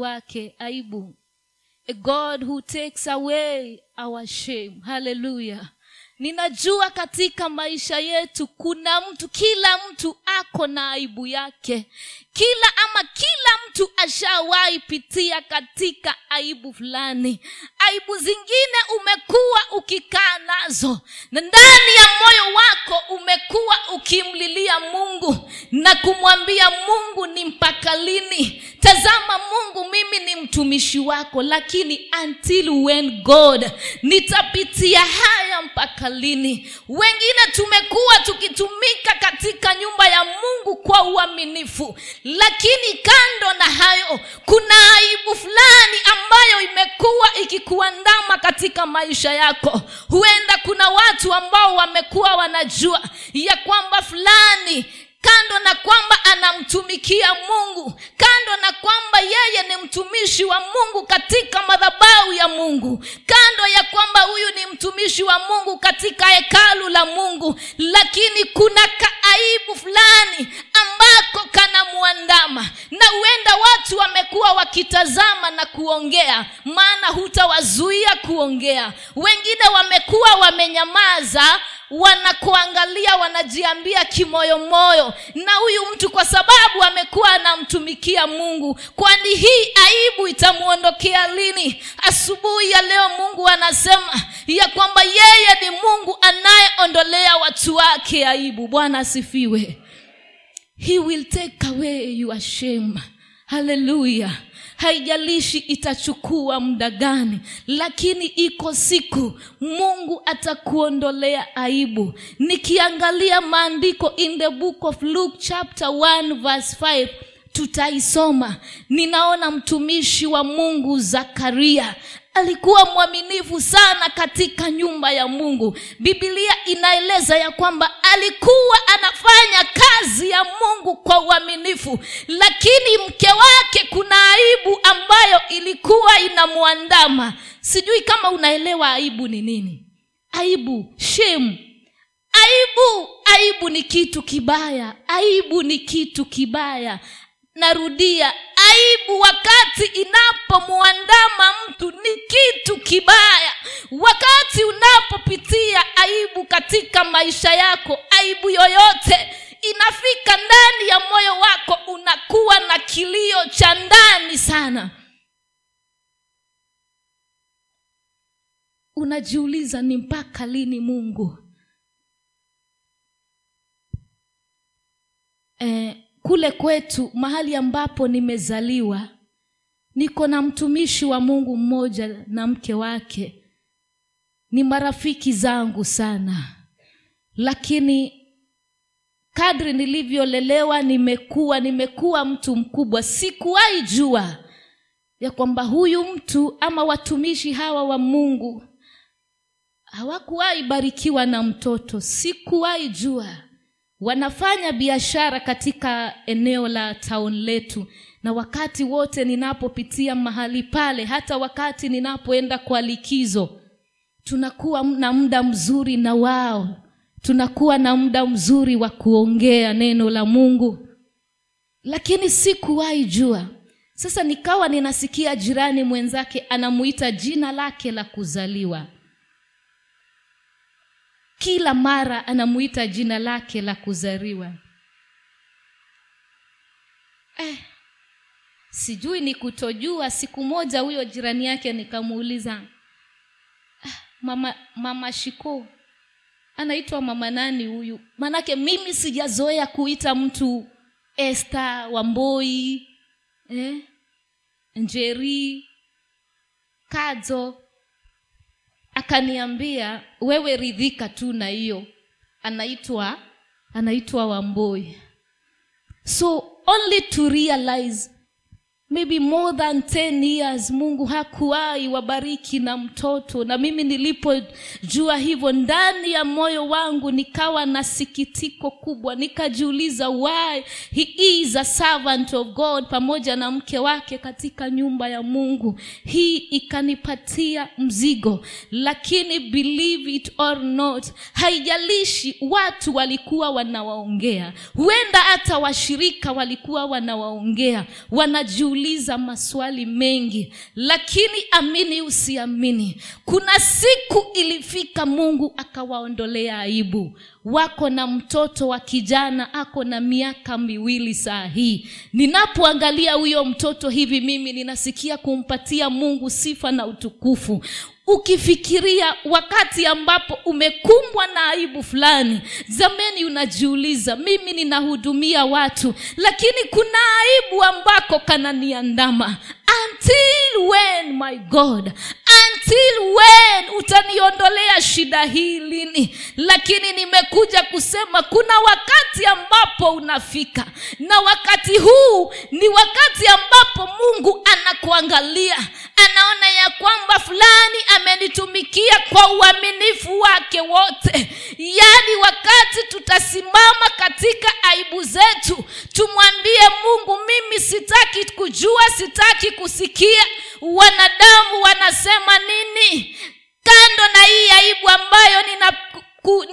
wake aibu. A god who takes away our shame. Haleluya ninajua katika maisha yetu kuna mtu kila mtu ako na aibu yake. Kila ama kila mtu ashawahi pitia katika aibu fulani. Aibu zingine umekuwa ukikaa nazo. Na ndani ya moyo wako umekuwa ukimlilia mungu na kumwambia mungu ni mpaka lini? Tazama mungu mimi ni mtumishi wako lakini until when god nitapitia haya mpaka lini wengine tumekuwa tukitumika katika nyumba ya mungu kwa uaminifu. Lakini kando na hayo kuna aibu fulani ambayo imekuwa ikikuandama katika maisha yako. Huenda kuna watu ambao wamekuwa wanajua ya kwamba fulani kando na kwamba anamtumikia mungu kando na kwamba yeye ni mtumishi wa mungu katika madhabahu ya mungu kando ya kwamba huyu ni mtumishi wa mungu katika hekalu la mungu. Lakini kuna kaaibu fulani ambako kanamwandama na huenda watu wamekuwa wakitazama na kuongea maana hutawazuia kuongea. Wengine wamekuwa wamenyamaza wanakuangalia wanajiambia kimoyomoyo na huyu mtu kwa sababu amekuwa anamtumikia mungu. Kwani hii aibu itamwondokea lini? Asubuhi ya leo mungu anasema ya kwamba yeye ni mungu anayeondolea watu wake aibu. Bwana asifiwe. He will take away your shame. Haleluya haijalishi itachukua muda gani lakini iko siku mungu atakuondolea aibu. Nikiangalia maandiko in the book of luke chapter 1 verse 5 tutaisoma. Ninaona mtumishi wa mungu zakaria. Alikuwa mwaminifu sana katika nyumba ya mungu. Bibilia inaeleza ya kwamba alikuwa anafanya kazi ya mungu kwa uaminifu. Lakini mke wake kuna aibu ambayo ilikuwa inamwandama. Sijui kama unaelewa aibu ni nini. Aibu shemu aibu aibu ni kitu kibaya. Aibu ni kitu kibaya. Narudia aibu wakati inapomwandama mtu ni kitu kibaya. Wakati unapopitia aibu katika maisha yako aibu yoyote inafika ndani ya moyo wako unakuwa na kilio cha ndani sana. Unajiuliza ni mpaka lini mungu? Eh, kule kwetu mahali ambapo nimezaliwa niko na mtumishi wa mungu mmoja na mke wake. Ni marafiki zangu sana. Lakini kadri nilivyolelewa nimekuwa nimekuwa mtu mkubwa. Sikuwahi jua ya kwamba huyu mtu ama watumishi hawa wa mungu hawakuwahi barikiwa na mtoto. Sikuwahi jua. Wanafanya biashara katika eneo la town letu na wakati wote ninapopitia mahali pale hata wakati ninapoenda kwa likizo tunakuwa na muda mzuri na wao tunakuwa na muda mzuri wa kuongea neno la mungu. Lakini sikuwahi jua. Sasa nikawa ninasikia jirani mwenzake anamuita jina lake la kuzaliwa. Kila mara anamuita jina lake la kuzaliwa. Eh, sijui ni kutojua. Siku moja huyo jirani yake nikamuuliza ah, mama mama shiko anaitwa mama nani huyu? Manake mimi sijazoea kuita mtu este wamboi eh, njeri kadzo. Akaniambia wewe ridhika tu na hiyo. Anaitwa anaitwa wamboi. So only to realize maybe more than 10 years mungu hakuwahi wabariki na mtoto. Na mimi nilipojua hivyo ndani ya moyo wangu nikawa na sikitiko kubwa. Nikajiuliza why he is a servant of god pamoja na mke wake katika nyumba ya mungu? Hii ikanipatia mzigo. Lakini believe it or not haijalishi watu walikuwa wanawaongea. Huenda hata washirika walikuwa wanawaongea. Wanajiuliza unajiuliza maswali mengi. Lakini amini usiamini. Kuna siku ilifika mungu akawaondolea aibu. Wako na mtoto wa kijana ako na miaka miwili saa hii. Ninapoangalia huyo mtoto hivi mimi ninasikia kumpatia mungu sifa na utukufu ukifikiria wakati ambapo umekumbwa na aibu fulani zameni unajiuliza mimi ninahudumia watu lakini kuna aibu ambako kananiandama. Until when my god until when utaniondolea shida hii lini? Lakini nimekuja kusema kuna wakati ambapo unafika. Na wakati huu ni wakati ambapo mungu anakuangalia. Anaona ya kwamba fulani amenitumikia kwa uaminifu wake wote. Yaani wakati tutasimama katika aibu zetu tumwambie mungu mimi sitaki kujua sitaki kusikia. Wanadamu wanasema nini? Kando na hii aibu ambayo nina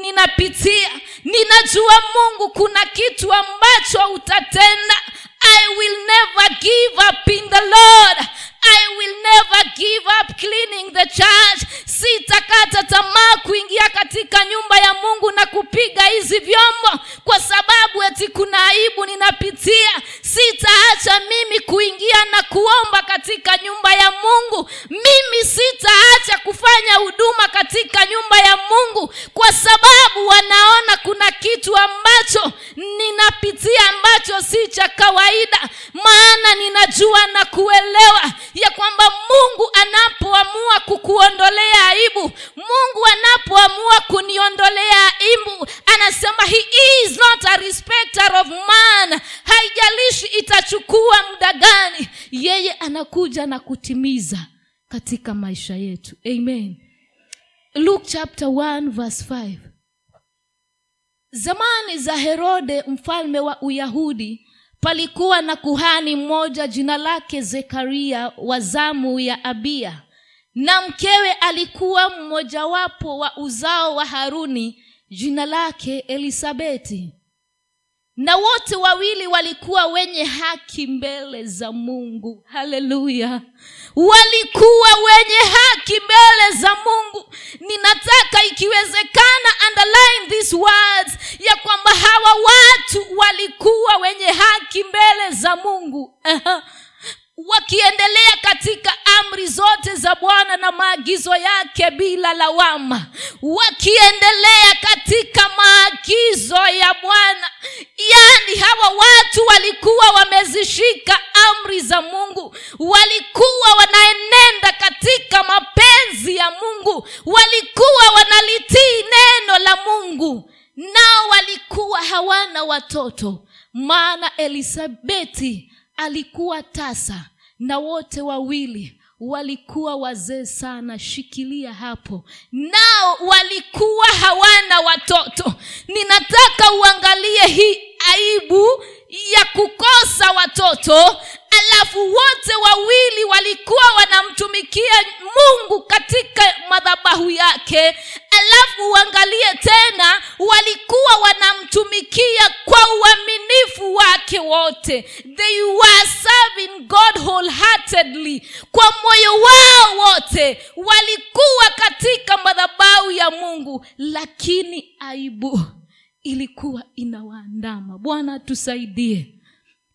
ninapitia ninajua mungu kuna kitu ambacho utatenda. I will never give up in the lord. I will never give up cleaning the church. Sitakata tamaa kuingia katika nyumba ya mungu na kupiga hizi vyombo kwa sababu eti kuna aibu ninapitia. Sitaacha mimi kuingia na kuomba katika nyumba ya mungu. Mimi kufanya huduma katika nyumba ya mungu kwa sababu wanaona kuna kitu ambacho ninapitia ambacho si cha kawaida. Maana ninajua na kuelewa ya kwamba mungu anapoamua kukuondolea aibu mungu anapoamua kuniondolea aibu anasema he is not a respecter of man. Haijalishi itachukua muda gani yeye anakuja na kutimiza katika maisha yetu. Amen luke chapter 1 verse 5 zamani za herode mfalme wa uyahudi palikuwa na kuhani mmoja jina lake zekaria wa zamu ya abia. Na mkewe alikuwa mmojawapo wa uzao wa haruni jina lake elisabeti. Na wote wawili walikuwa wenye haki mbele za mungu. Haleluya walikuwa wenye haki mbele za mungu. Ninataka ikiwezekana underline these words ya kwamba hawa watu walikuwa wenye haki mbele za mungu wakiendelea katika amri zote za bwana na maagizo yake bila lawama wakiendelea katika maagizo ya bwana. Yaani hawa watu walikuwa wamezishika amri za mungu walikuwa wanaenenda katika mapenzi ya mungu walikuwa wanalitii neno la mungu nao walikuwa hawana watoto. Maana elisabeti alikuwa tasa na wote wawili walikuwa wazee sana. Shikilia hapo. Nao walikuwa hawana watoto. Ninataka uangalie hii aibu ya kukosa watoto. Alafu wote wawili walikuwa wanamtumikia mungu katika madhabahu yake. Alafu uangalie tena walikuwa wanamtumikia kwa uaminifu wake wote. They were serving god wholeheartedly. Kwa moyo wao wote walikuwa katika madhabau ya mungu. Lakini aibu ilikuwa inawaandama. Bwana tusaidie.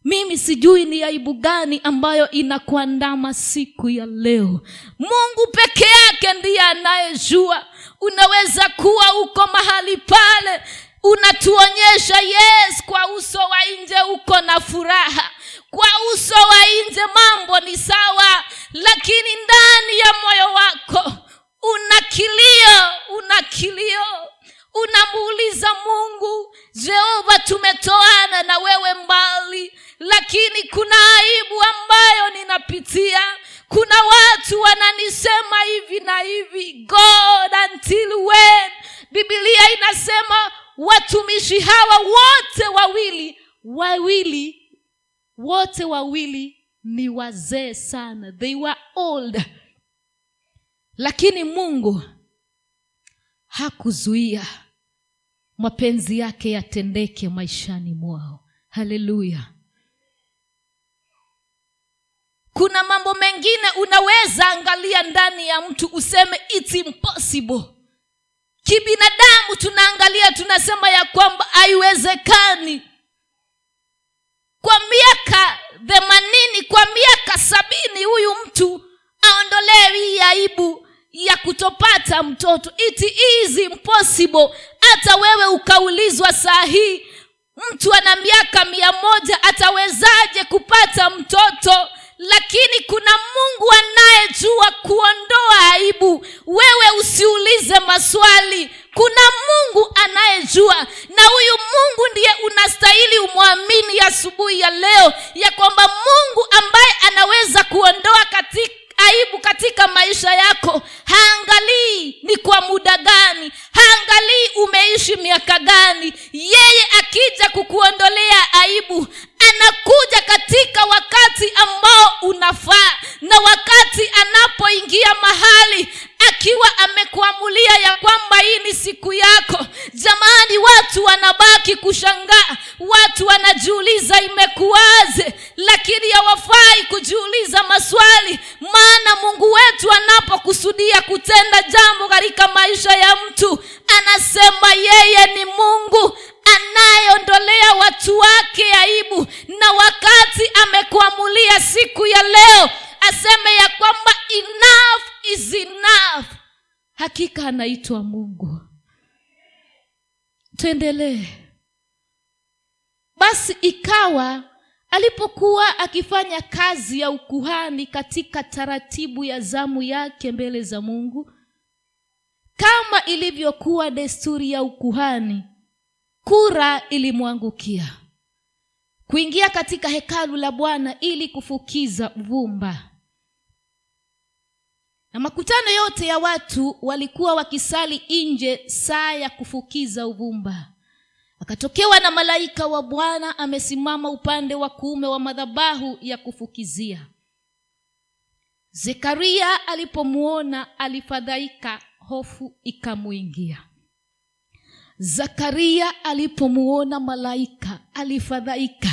Mimi sijui ni aibu gani ambayo inakuandama siku ya leo. Mungu peke yake ndiye anayejua. Unaweza kuwa uko mahali pale unatuonyesha yes kwa uso wa nje uko na furaha. Kwa uso wa nje mambo ni sawa lakini ndani ya moyo wako una kilio una kilio. Unamuuliza mungu jehova tumetoana na wewe mbali lakini kuna aibu ambayo ninapitia. Kuna watu wananisema hivi na hivi. God until when? Bibilia inasema watumishi hawa wote wawili wawili wote wawili ni wazee sana. They were old. Lakini mungu hakuzuia mapenzi yake yatendeke maishani mwao. Haleluya kuna mambo mengine unaweza angalia ndani ya mtu useme it's impossible kibinadamu tunaangalia tunasema ya kwamba haiwezekani. Kwa miaka themanini kwa miaka sabini huyu mtu aondolewe hii aibu ya kutopata mtoto. It is impossible. Hata wewe ukaulizwa saa hii mtu ana miaka mia moja atawezaje kupata mtoto lakini kuna mungu anayejua kuondoa aibu. Wewe usiulize maswali. Kuna mungu anayejua na huyu mungu ndiye unastahili umwamini asubuhi ya leo ya kwamba mungu ambaye anaweza kuondoa katika aibu katika maisha yako haangalii ni kwa muda gani haangalii umeishi miaka gani. Yeye akija kukuondolea aibu anakuja katika wakati ambao unafaa na wakati anapoingia mahali akiwa amekuamulia ya kwamba hii ni siku yako. Jamani watu wanabaki kushangaa watu wanajiuliza imekuwaze lakini hawafai kujiuliza maswali maana mungu wetu anapokusudia kutenda jambo katika maisha ya mtu anasema yeye ni mungu anayeondolea watu wake aibu. Na wakati amekuamulia siku ya leo aseme ya kwamba enough is enough. Hakika anaitwa mungu. Tuendelee. Basi ikawa alipokuwa akifanya kazi ya ukuhani katika taratibu ya zamu yake mbele za mungu kama ilivyokuwa desturi ya ukuhani kura ilimwangukia. Kuingia katika hekalu la bwana ili kufukiza uvumba na makutano yote ya watu walikuwa wakisali nje saa ya kufukiza uvumba. Akatokewa na malaika wa bwana amesimama upande wa kuume wa madhabahu ya kufukizia. Zekaria alipomwona alifadhaika hofu ikamwingia zakaria alipomuona malaika alifadhaika.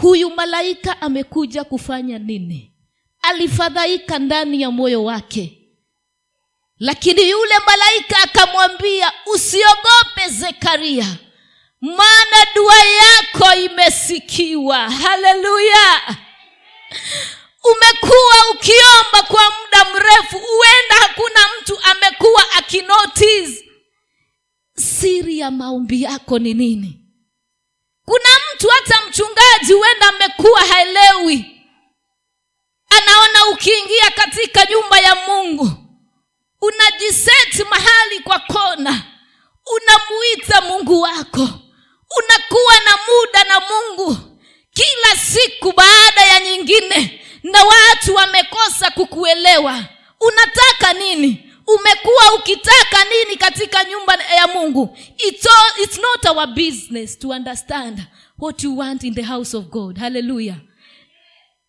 Huyu malaika amekuja kufanya nini? Alifadhaika ndani ya moyo wake. Lakini yule malaika akamwambia usiogope zekaria. Maana dua yako imesikiwa. Haleluya! Umekuwa ukiomba kwa muda mrefu huenda hakuna mtu amekuwa akinotice siri ya maombi yako ni nini? Kuna mtu hata mchungaji huenda amekuwa haelewi. Anaona ukiingia katika nyumba ya mungu unajiseti mahali kwa kona unamuita mungu wako unakuwa na muda na mungu. Kila siku baada ya nyingine na watu wamekosa kukuelewa. Unataka nini umekuwa ukitaka nini katika nyumba ya mungu? It's, all, it's not our business to understand what you want in the house of god. Haleluya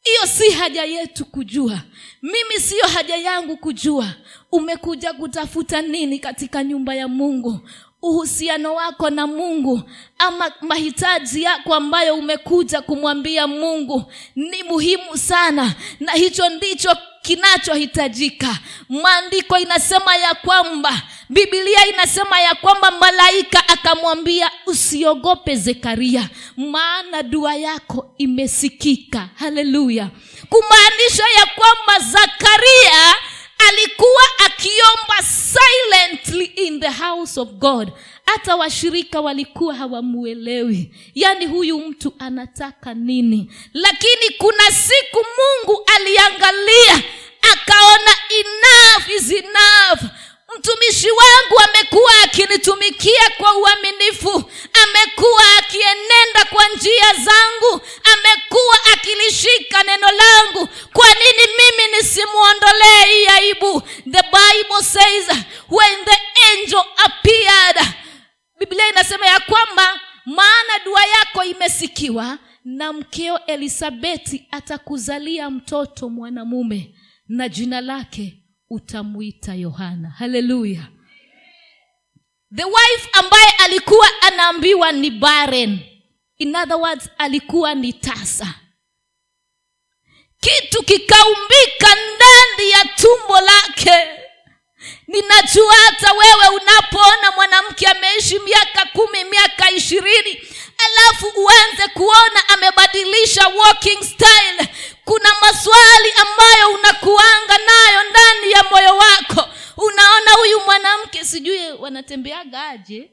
hiyo si haja yetu kujua. Mimi siyo haja yangu kujua. Umekuja kutafuta nini katika nyumba ya mungu? Uhusiano wako na mungu ama mahitaji yako ambayo umekuja kumwambia mungu ni muhimu sana. Na hicho ndicho kinachohitajika. Maandiko inasema ya kwamba bibilia inasema ya kwamba malaika akamwambia usiogope zekaria maana dua yako imesikika. Haleluya. Kumaanisha ya kwamba zakaria alikuwa akiomba silently in the house of god. Hata washirika walikuwa hawamuelewi. Yaani huyu mtu anataka nini? Lakini kuna siku mungu aliangalia akaona enough is enough mtumishi wangu amekuwa akinitumikia kwa uaminifu amekuwa akienenda kwa njia zangu amekuwa akilishika neno langu. Kwa nini mimi nisimwondolee hii aibu? The bible says when the angel appeared biblia inasema ya kwamba maana dua yako imesikiwa na mkeo elisabeti atakuzalia mtoto mwanamume na jina lake utamwita yohana. Haleluya the wife ambaye alikuwa anaambiwa ni baren in other words alikuwa ni tasa. Kitu kikaumbika ndani ya tumbo lake. Ninajua hata wewe unapoona mwanamke ameishi miaka kumi miaka ishirini alafu uanze kuona amebadilisha walking style kuna maswali ambayo unakuanga nayo ndani ya moyo wako. Unaona huyu mwanamke sijui wanatembeaga aje?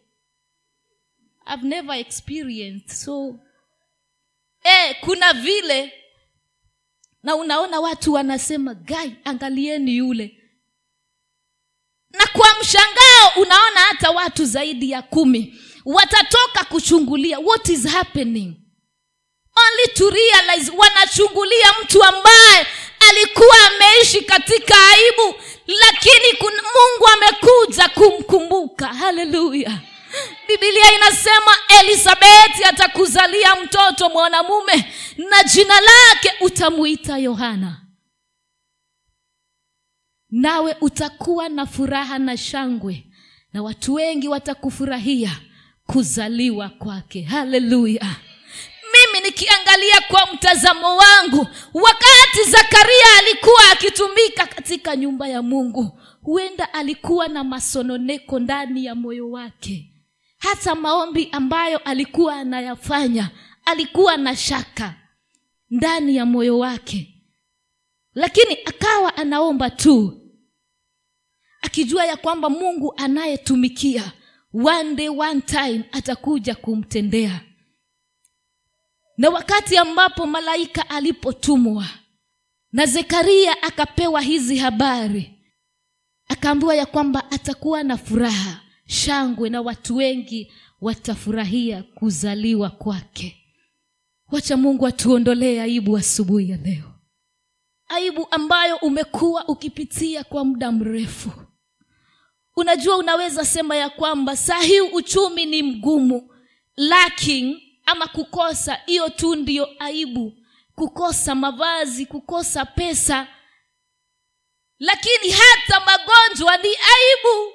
I've never experienced. So eh, kuna vile na unaona watu wanasema gai angalieni yule. Na kwa mshangao unaona hata watu zaidi ya kumi watatoka kuchungulia what is happening only to realize wanachungulia mtu ambaye alikuwa ameishi katika aibu lakini kun, mungu amekuja kumkumbuka. Haleluya. Bibilia inasema elisabeti atakuzalia mtoto mwanamume na jina lake utamuita yohana. Nawe utakuwa na furaha na shangwe na watu wengi watakufurahia kuzaliwa kwake. Haleluya nikiangalia kwa mtazamo wangu wakati zakaria alikuwa akitumika katika nyumba ya mungu huenda alikuwa na masononeko ndani ya moyo wake. Hata maombi ambayo alikuwa anayafanya alikuwa na shaka ndani ya moyo wake. Lakini akawa anaomba tu akijua ya kwamba mungu anayetumikia one day one time atakuja kumtendea na wakati ambapo malaika alipotumwa na zekaria akapewa hizi habari akaambiwa ya kwamba atakuwa na furaha shangwe na watu wengi watafurahia kuzaliwa kwake. Wacha mungu atuondolee aibu asubuhi ya leo. Aibu ambayo umekuwa ukipitia kwa muda mrefu. Unajua unaweza sema ya kwamba saa hii uchumi ni mgumu lacking ama kukosa hiyo tu ndiyo aibu. Kukosa mavazi kukosa pesa. Lakini hata magonjwa ni aibu.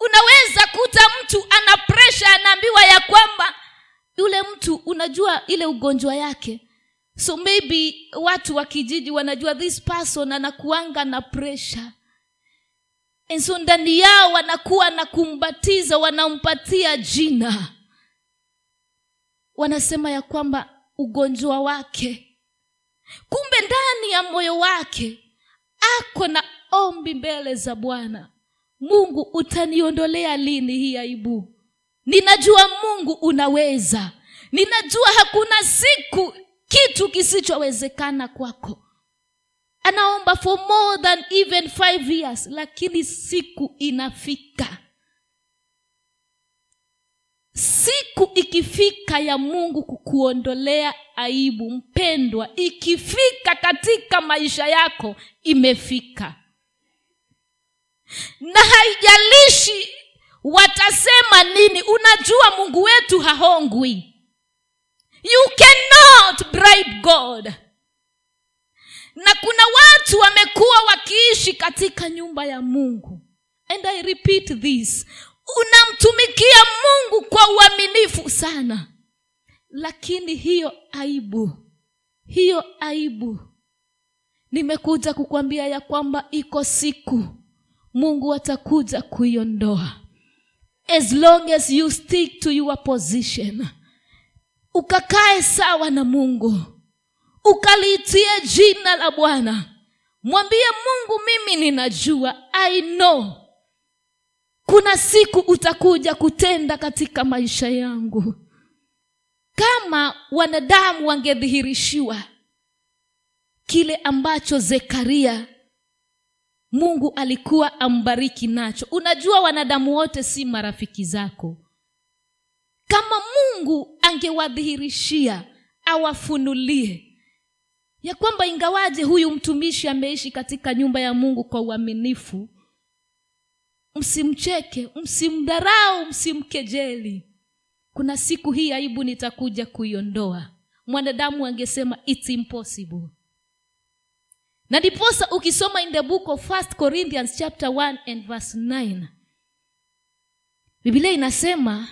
Unaweza kuta mtu ana presha anaambiwa ya kwamba yule mtu unajua ile ugonjwa yake. So maybe watu wa kijiji wanajua this person anakuanga na presha And ndani yao wanakuwa na kumbatiza wanampatia jina wanasema ya kwamba ugonjwa wake kumbe ndani ya moyo wake ako na ombi mbele za bwana. Mungu utaniondolea lini hii aibu? Ninajua mungu unaweza. Ninajua hakuna siku kitu kisichowezekana kwako. Anaomba for more than even five years lakini siku inafika siku ikifika ya mungu kukuondolea aibu mpendwa ikifika katika maisha yako imefika. Na haijalishi watasema nini unajua mungu wetu hahongwi. You cannot bribe god. Na kuna watu wamekuwa wakiishi katika nyumba ya mungu. And i repeat this unamtumikia mungu kwa uaminifu sana. Lakini hiyo aibu hiyo aibu. Nimekuja kukwambia ya kwamba iko siku mungu atakuja kuiondoa. As long as you stick to your position. Ukakae sawa na mungu. Ukaliitie jina la bwana. Mwambie mungu mimi ninajua. I know kuna siku utakuja kutenda katika maisha yangu. Kama wanadamu wangedhihirishiwa kile ambacho zekaria mungu alikuwa ambariki nacho. Unajua wanadamu wote si marafiki zako. Kama mungu angewadhihirishia awafunulie. Ya kwamba ingawaje huyu mtumishi ameishi katika nyumba ya mungu kwa uaminifu msimcheke msimdharau msimkejeli. Kuna siku hii aibu nitakuja kuiondoa. Mwanadamu angesema its impossible. Na ndiposa ukisoma in the book of first corinthians chapter 1 and verse 9 bibilia inasema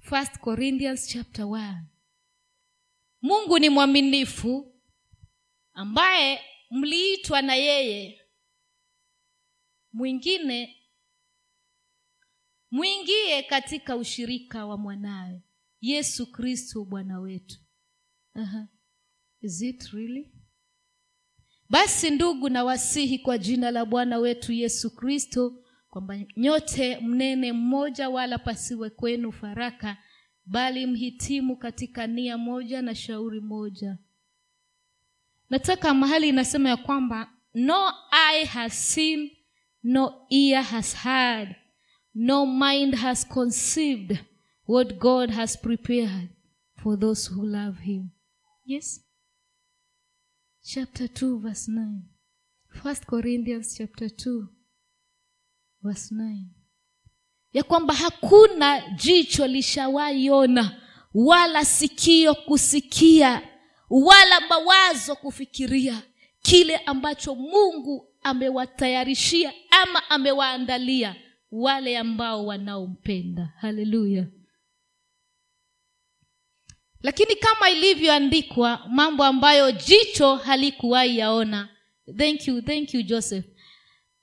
first corinthians chapter 1 mungu ni mwaminifu ambaye mliitwa na yeye mwingine mwingie katika ushirika wa mwanawe yesu kristo bwana wetu uh-huh. Is it really? basi ndugu na wasihi kwa jina la bwana wetu yesu kristo kwamba nyote mnene mmoja wala pasiwe kwenu faraka bali mhitimu katika nia moja na shauri moja nataka mahali inasema ya kwamba no eye has seen no ear has heard no mind has conceived what god has prepared for those who love him. Yes. Chapter 2 verse 9 1 corinthians chapter 2 verse 9 ya kwamba hakuna jicho lishawaiona wala sikio kusikia wala mawazo kufikiria kile ambacho mungu amewatayarishia ama amewaandalia wale ambao wanaompenda. Haleluya. Lakini kama ilivyoandikwa mambo ambayo jicho halikuwahi yaona. Thank you thank you joseph.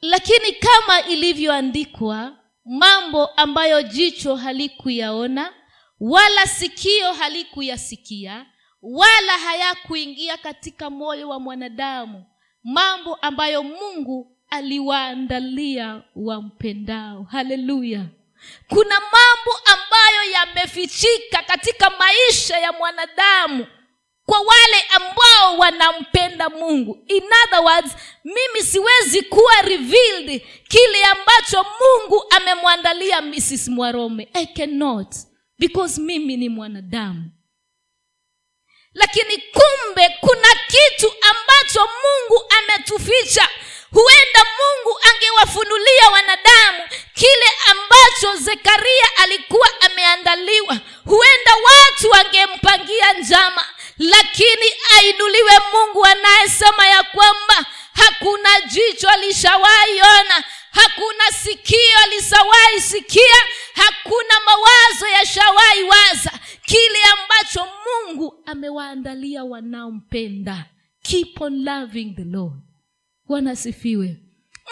Lakini kama ilivyoandikwa mambo ambayo jicho halikuyaona wala sikio halikuyasikia wala hayakuingia katika moyo wa mwanadamu mambo ambayo mungu aliwaandalia wampendao. Haleluya. Kuna mambo ambayo yamefichika katika maisha ya mwanadamu kwa wale ambao wanampenda mungu. In other words mimi siwezi kuwa revealed kile ambacho mungu amemwandalia mrs mwarome. I cannot because mimi ni mwanadamu. Lakini kumbe kuna kitu ambacho mungu ametuficha huenda mungu angewafunulia wanadamu kile ambacho zekaria alikuwa ameandaliwa. Huenda watu wangempangia njama lakini ainuliwe mungu anayesema ya kwamba hakuna jicho alishawaiona hakuna sikio alisawahi sikia hakuna mawazo yashawahi waza. Kile ambacho mungu amewaandalia wanaompenda. Keep on loving the lord bwana asifiwe.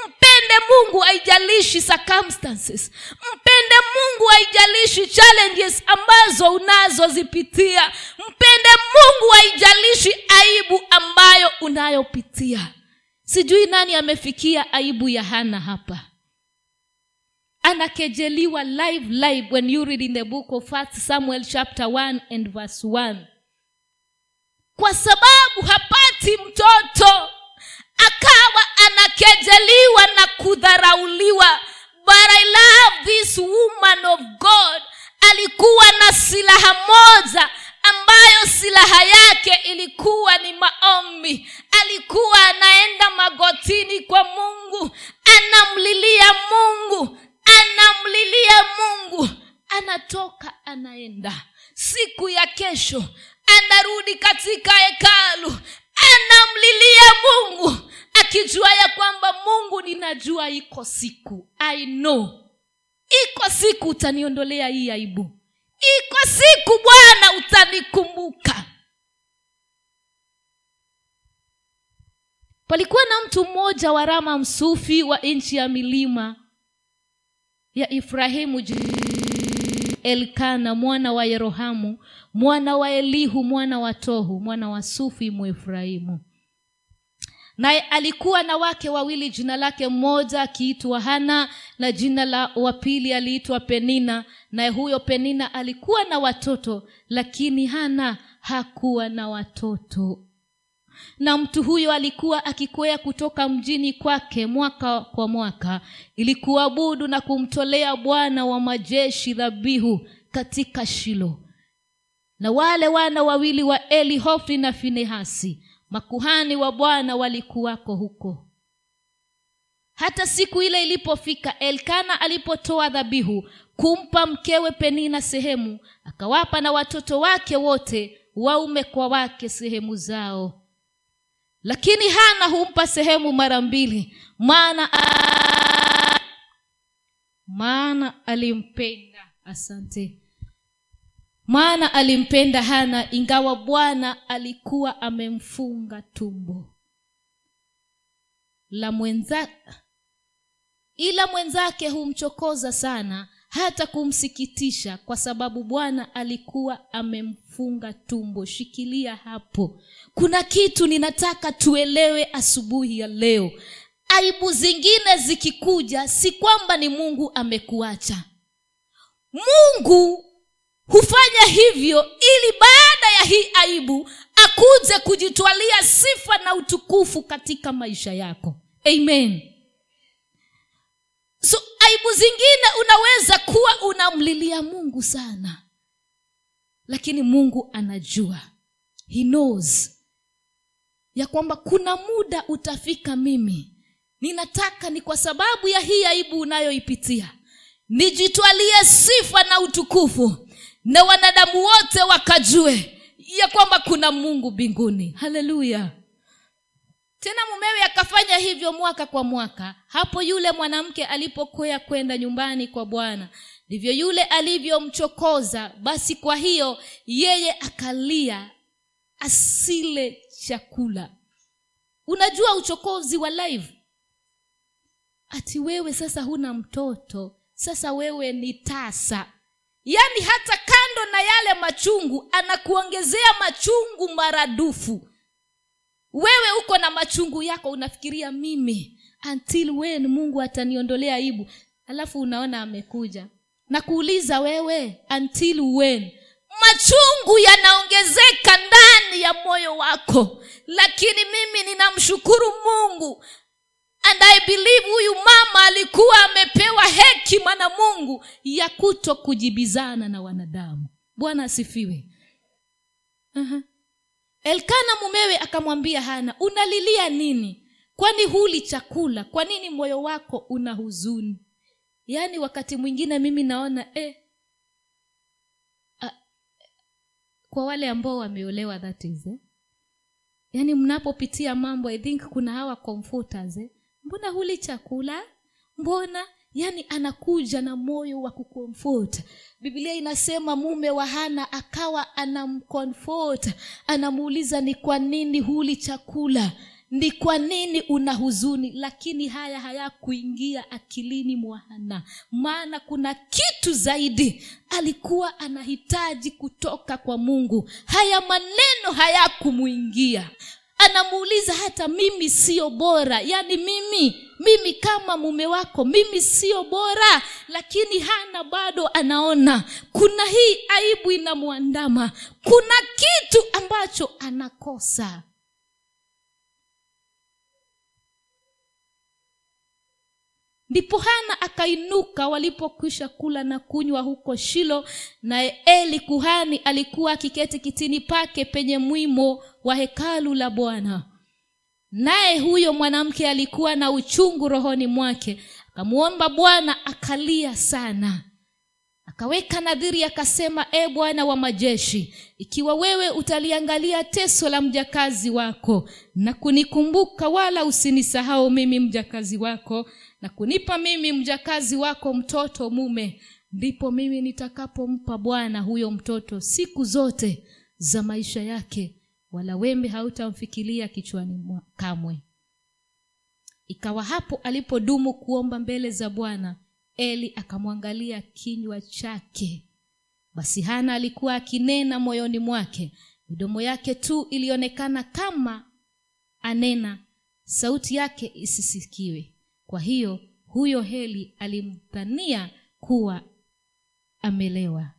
Mpende mungu haijalishi circumstances. Mpende mungu haijalishi challenges ambazo unazozipitia. Mpende mungu haijalishi aibu ambayo unayopitia. Sijui nani amefikia aibu ya hana hapa. Anakejeliwa live live when you read in the book of first samuel chapter 1 and verse 1 kwa sababu hapati mtoto akawa anakejeliwa na kudharauliwa. But i love this woman of god. Alikuwa na silaha moja ambayo silaha yake ilikuwa ni maombi. Alikuwa anaenda magotini kwa mungu anamlilia mungu anamlilia mungu. Anatoka anaenda. Siku ya kesho anarudi katika hekalu anamlilia mungu akijua ya kwamba mungu ninajua iko siku. I know. Iko siku utaniondolea hii aibu. Iko siku bwana utanikumbuka. Palikuwa na mtu mmoja wa rama msufi wa nchi ya milima ya ifrahimu elkana mwana wa yerohamu mwana wa elihu mwana wa tohu mwana wa sufi muefrahimu naye alikuwa na wake wawili jina lake mmoja akiitwa hana na jina la wapili aliitwa penina. Naye huyo penina alikuwa na watoto lakini hana hakuwa na watoto na mtu huyo alikuwa akikwea kutoka mjini kwake mwaka kwa mwaka ili kuabudu na kumtolea bwana wa majeshi dhabihu katika shilo. Na wale wana wawili wa eli hofni na finehasi makuhani wa bwana walikuwako huko. Hata siku ile ilipofika elkana alipotoa dhabihu kumpa mkewe penina sehemu akawapa na watoto wake wote waume kwa wake sehemu zao lakini hana humpa sehemu mara mbili. Maana maana alimpenda. Asante. Maana alimpenda hana ingawa bwana alikuwa amemfunga tumbo. La mwenza ila mwenzake humchokoza sana hata kumsikitisha kwa sababu bwana alikuwa amemfunga tumbo. Shikilia hapo. Kuna kitu ninataka tuelewe asubuhi ya leo. Aibu zingine zikikuja si kwamba ni mungu amekuacha. Mungu hufanya hivyo ili baada ya hii aibu akuje kujitwalia sifa na utukufu katika maisha yako. Amen so aibu zingine unaweza kuwa unamlilia mungu sana. Lakini mungu anajua. He knows. Ya kwamba kuna muda utafika mimi. Ninataka ni kwa sababu ya hii aibu unayoipitia. Nijitwalie sifa na utukufu. Na wanadamu wote wakajue ya kwamba kuna mungu mbinguni. Haleluya tena mumewe akafanya hivyo mwaka kwa mwaka. Hapo yule mwanamke alipokwea kwenda nyumbani kwa bwana ndivyo yule alivyomchokoza. Basi kwa hiyo yeye akalia asile chakula. Unajua uchokozi wa live ati wewe sasa huna mtoto sasa wewe ni tasa. Yaani hata kando na yale machungu anakuongezea machungu maradufu wewe uko na machungu yako unafikiria mimi. Until when mungu ataniondolea aibu? Alafu unaona amekuja. Na kuuliza wewe until when? Machungu yanaongezeka ndani ya moyo wako. Lakini mimi ninamshukuru mungu. And i believe huyu mama alikuwa amepewa hekima na mungu ya kuto kujibizana na wanadamu. Bwana asifiwe. Uh-huh. Elkana mumewe akamwambia hana unalilia nini? Kwani huli chakula? Kwa nini moyo wako una huzuni? Yaani wakati mwingine mimi naona eh, a, kwa wale ambao wameolewa that is eh? yaani mnapopitia mambo i think kuna hawa comforters eh? mbona huli chakula? Mbona yaani anakuja na moyo wa kukomfort biblia inasema mume wa hana akawa anamkomfort anamuuliza ni kwa nini huli chakula? Ni kwa nini una huzuni? Lakini haya hayakuingia akilini mwa hana. Maana kuna kitu zaidi. Alikuwa anahitaji kutoka kwa mungu. Haya maneno hayakumwingia anamuuliza hata mimi siyo bora. Yaani mimi mimi kama mume wako mimi siyo bora lakini hana bado anaona. Kuna hii aibu inamwandama. Kuna kitu ambacho anakosa ndipo hana akainuka walipokwisha kula na kunywa huko shilo naye eli kuhani alikuwa akiketi kitini pake penye mwimo wa hekalu la bwana. Naye huyo mwanamke alikuwa na uchungu rohoni mwake akamwomba bwana akalia sana. Akaweka nadhiri akasema e bwana wa majeshi ikiwa wewe utaliangalia teso la mjakazi wako na kunikumbuka wala usinisahau mimi mjakazi wako na kunipa mimi mjakazi wako mtoto mume ndipo mimi nitakapompa bwana huyo mtoto siku zote za maisha yake wala wembe hautamfikilia kichwani kamwe. Ikawa hapo alipodumu kuomba mbele za bwana eli akamwangalia kinywa chake. Basi hana alikuwa akinena moyoni mwake. Midomo yake tu ilionekana kama anena sauti yake isisikiwe kwa hiyo huyo heli alimdhania kuwa amelewa.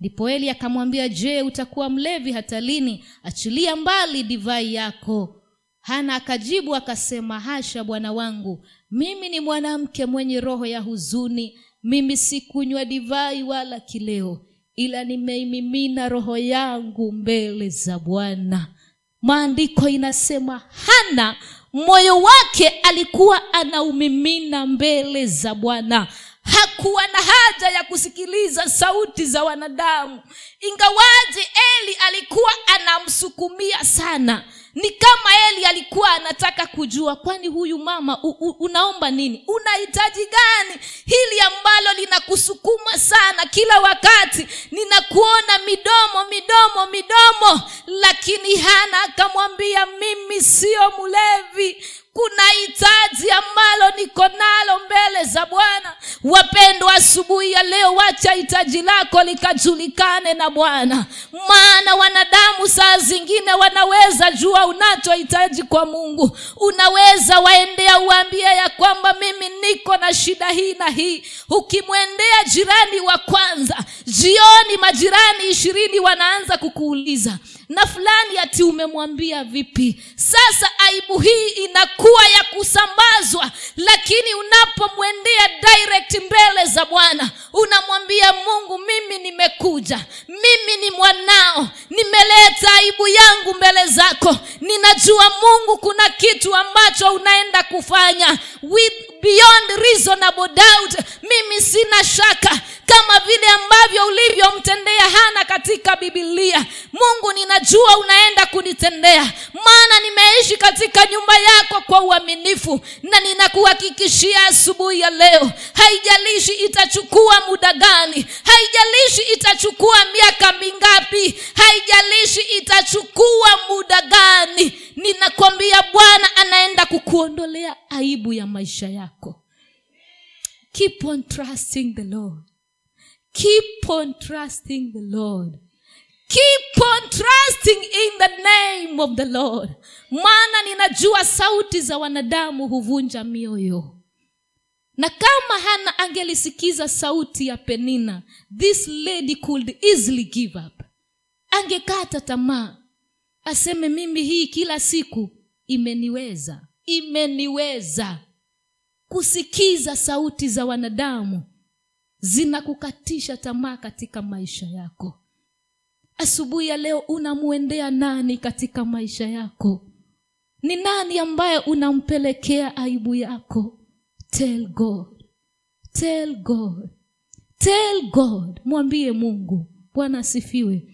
Ndipo eli akamwambia je utakuwa mlevi hata lini achilia mbali divai yako. Hana akajibu akasema hasha bwana wangu mimi ni mwanamke mwenye roho ya huzuni. Mimi sikunywa divai wala kileo ila nimeimimina roho yangu mbele za bwana. Maandiko inasema hana moyo wake alikuwa anaumimina mbele za bwana hakuwa na haja ya kusikiliza sauti za wanadamu. Ingawaji eli alikuwa anamsukumia sana ni kama eli alikuwa anataka kujua kwani huyu mama u, u, unaomba nini? Unahitaji gani? Hili ambalo linakusukuma sana kila wakati ninakuona midomo midomo midomo lakini hana akamwambia mimi sio mlevi kuna hitaji ambalo niko nalo mbele za bwana. Wapendwa asubuhi ya leo wacha hitaji lako likajulikane na bwana. Maana wanadamu saa zingine wanaweza jua unachohitaji kwa mungu. Unaweza waendea uambie ya kwamba mimi niko na shida hii na hii. Ukimwendea jirani wa kwanza jioni majirani ishirini wanaanza kukuuliza na fulani ati umemwambia vipi? Sasa aibu hii inakuwa ya kusambazwa lakini unapomwendea direct mbele za bwana unamwambia mungu mimi nimekuja mimi ni mwanao nimeleta aibu yangu mbele zako. Ninajua mungu kuna kitu ambacho unaenda kufanya. With beyond reasonable doubt mimi sina shaka kama vile ambavyo ulivyomtendea hana katika bibilia mungu ninajua unaenda kunitendea maana nimeishi katika nyumba yako kwa uaminifu na ninakuhakikishia asubuhi ya leo haijalishi itachukua muda gani haijalishi itachukua miaka mingapi haijalishi itachukua muda gani ninakwambia bwana anaenda kukuondolea aibu ya maisha yako. Keep on trusting the lord. Keep on trusting the lord. Keep on trusting in the name of the lord. Maana ninajua sauti za wanadamu huvunja mioyo. Na kama hana angelisikiza sauti ya penina this lady could easily give up. Angekata tamaa. Aseme mimi hii kila siku imeniweza imeniweza. Kusikiza sauti za wanadamu zinakukatisha tamaa katika maisha yako. Asubuhi ya leo unamwendea nani katika maisha yako? Ni nani ambaye unampelekea aibu yako? Tell god. Tell god. Tell god. Mwambie mungu. Bwana asifiwe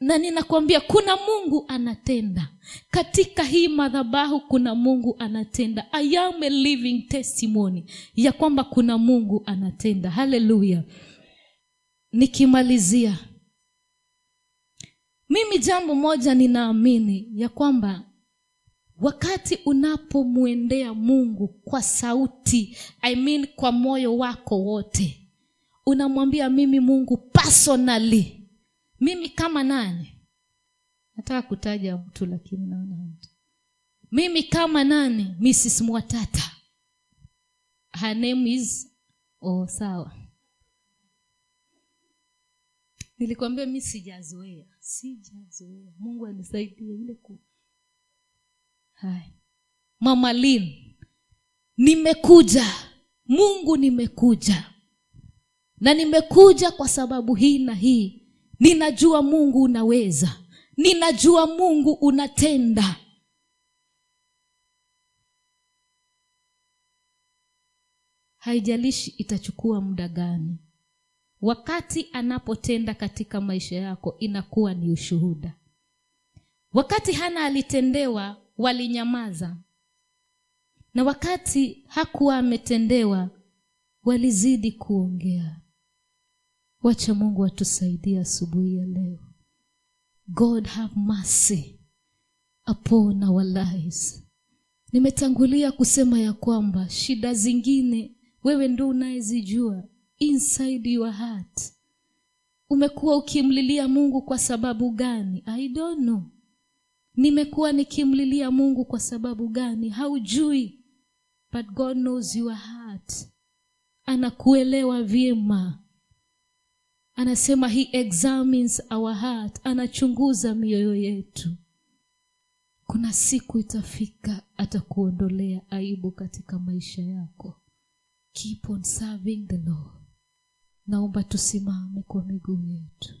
na ninakwambia kuna mungu anatenda. Katika hii madhabahu kuna mungu anatenda. I am a living testimony ya kwamba kuna mungu anatenda. Haleluya nikimalizia mimi jambo moja ninaamini ya kwamba wakati unapomwendea mungu kwa sauti I mean kwa moyo wako wote unamwambia mimi mungu personally mimi kama nani? Nataka kutaja mtu lakini naona mtu. Mimi kama nani? Mrs mwatata. Her name is oh sawa. Nilikwambia mi sijazoea sijazoea. Mungu anisaidie ile ku haya mama lin nimekuja. Mungu nimekuja. Na nimekuja kwa sababu hii na hii ninajua mungu unaweza. Ninajua mungu unatenda. Haijalishi itachukua muda gani. Wakati anapotenda katika maisha yako inakuwa ni ushuhuda. Wakati hana alitendewa walinyamaza. Na wakati hakuwa ametendewa walizidi kuongea wacha mungu atusaidie asubuhi ya leo. God have mercy upon our lives. Nimetangulia kusema ya kwamba shida zingine wewe ndo unayezijua inside your heart. Umekuwa ukimlilia mungu kwa sababu gani? I don't know. Nimekuwa nikimlilia mungu kwa sababu gani? Haujui. But god knows your heart. Anakuelewa vyema anasema he examines our heart. Anachunguza mioyo yetu. Kuna siku itafika atakuondolea aibu katika maisha yako. Keep on serving the lord. Naomba tusimame kwa miguu yetu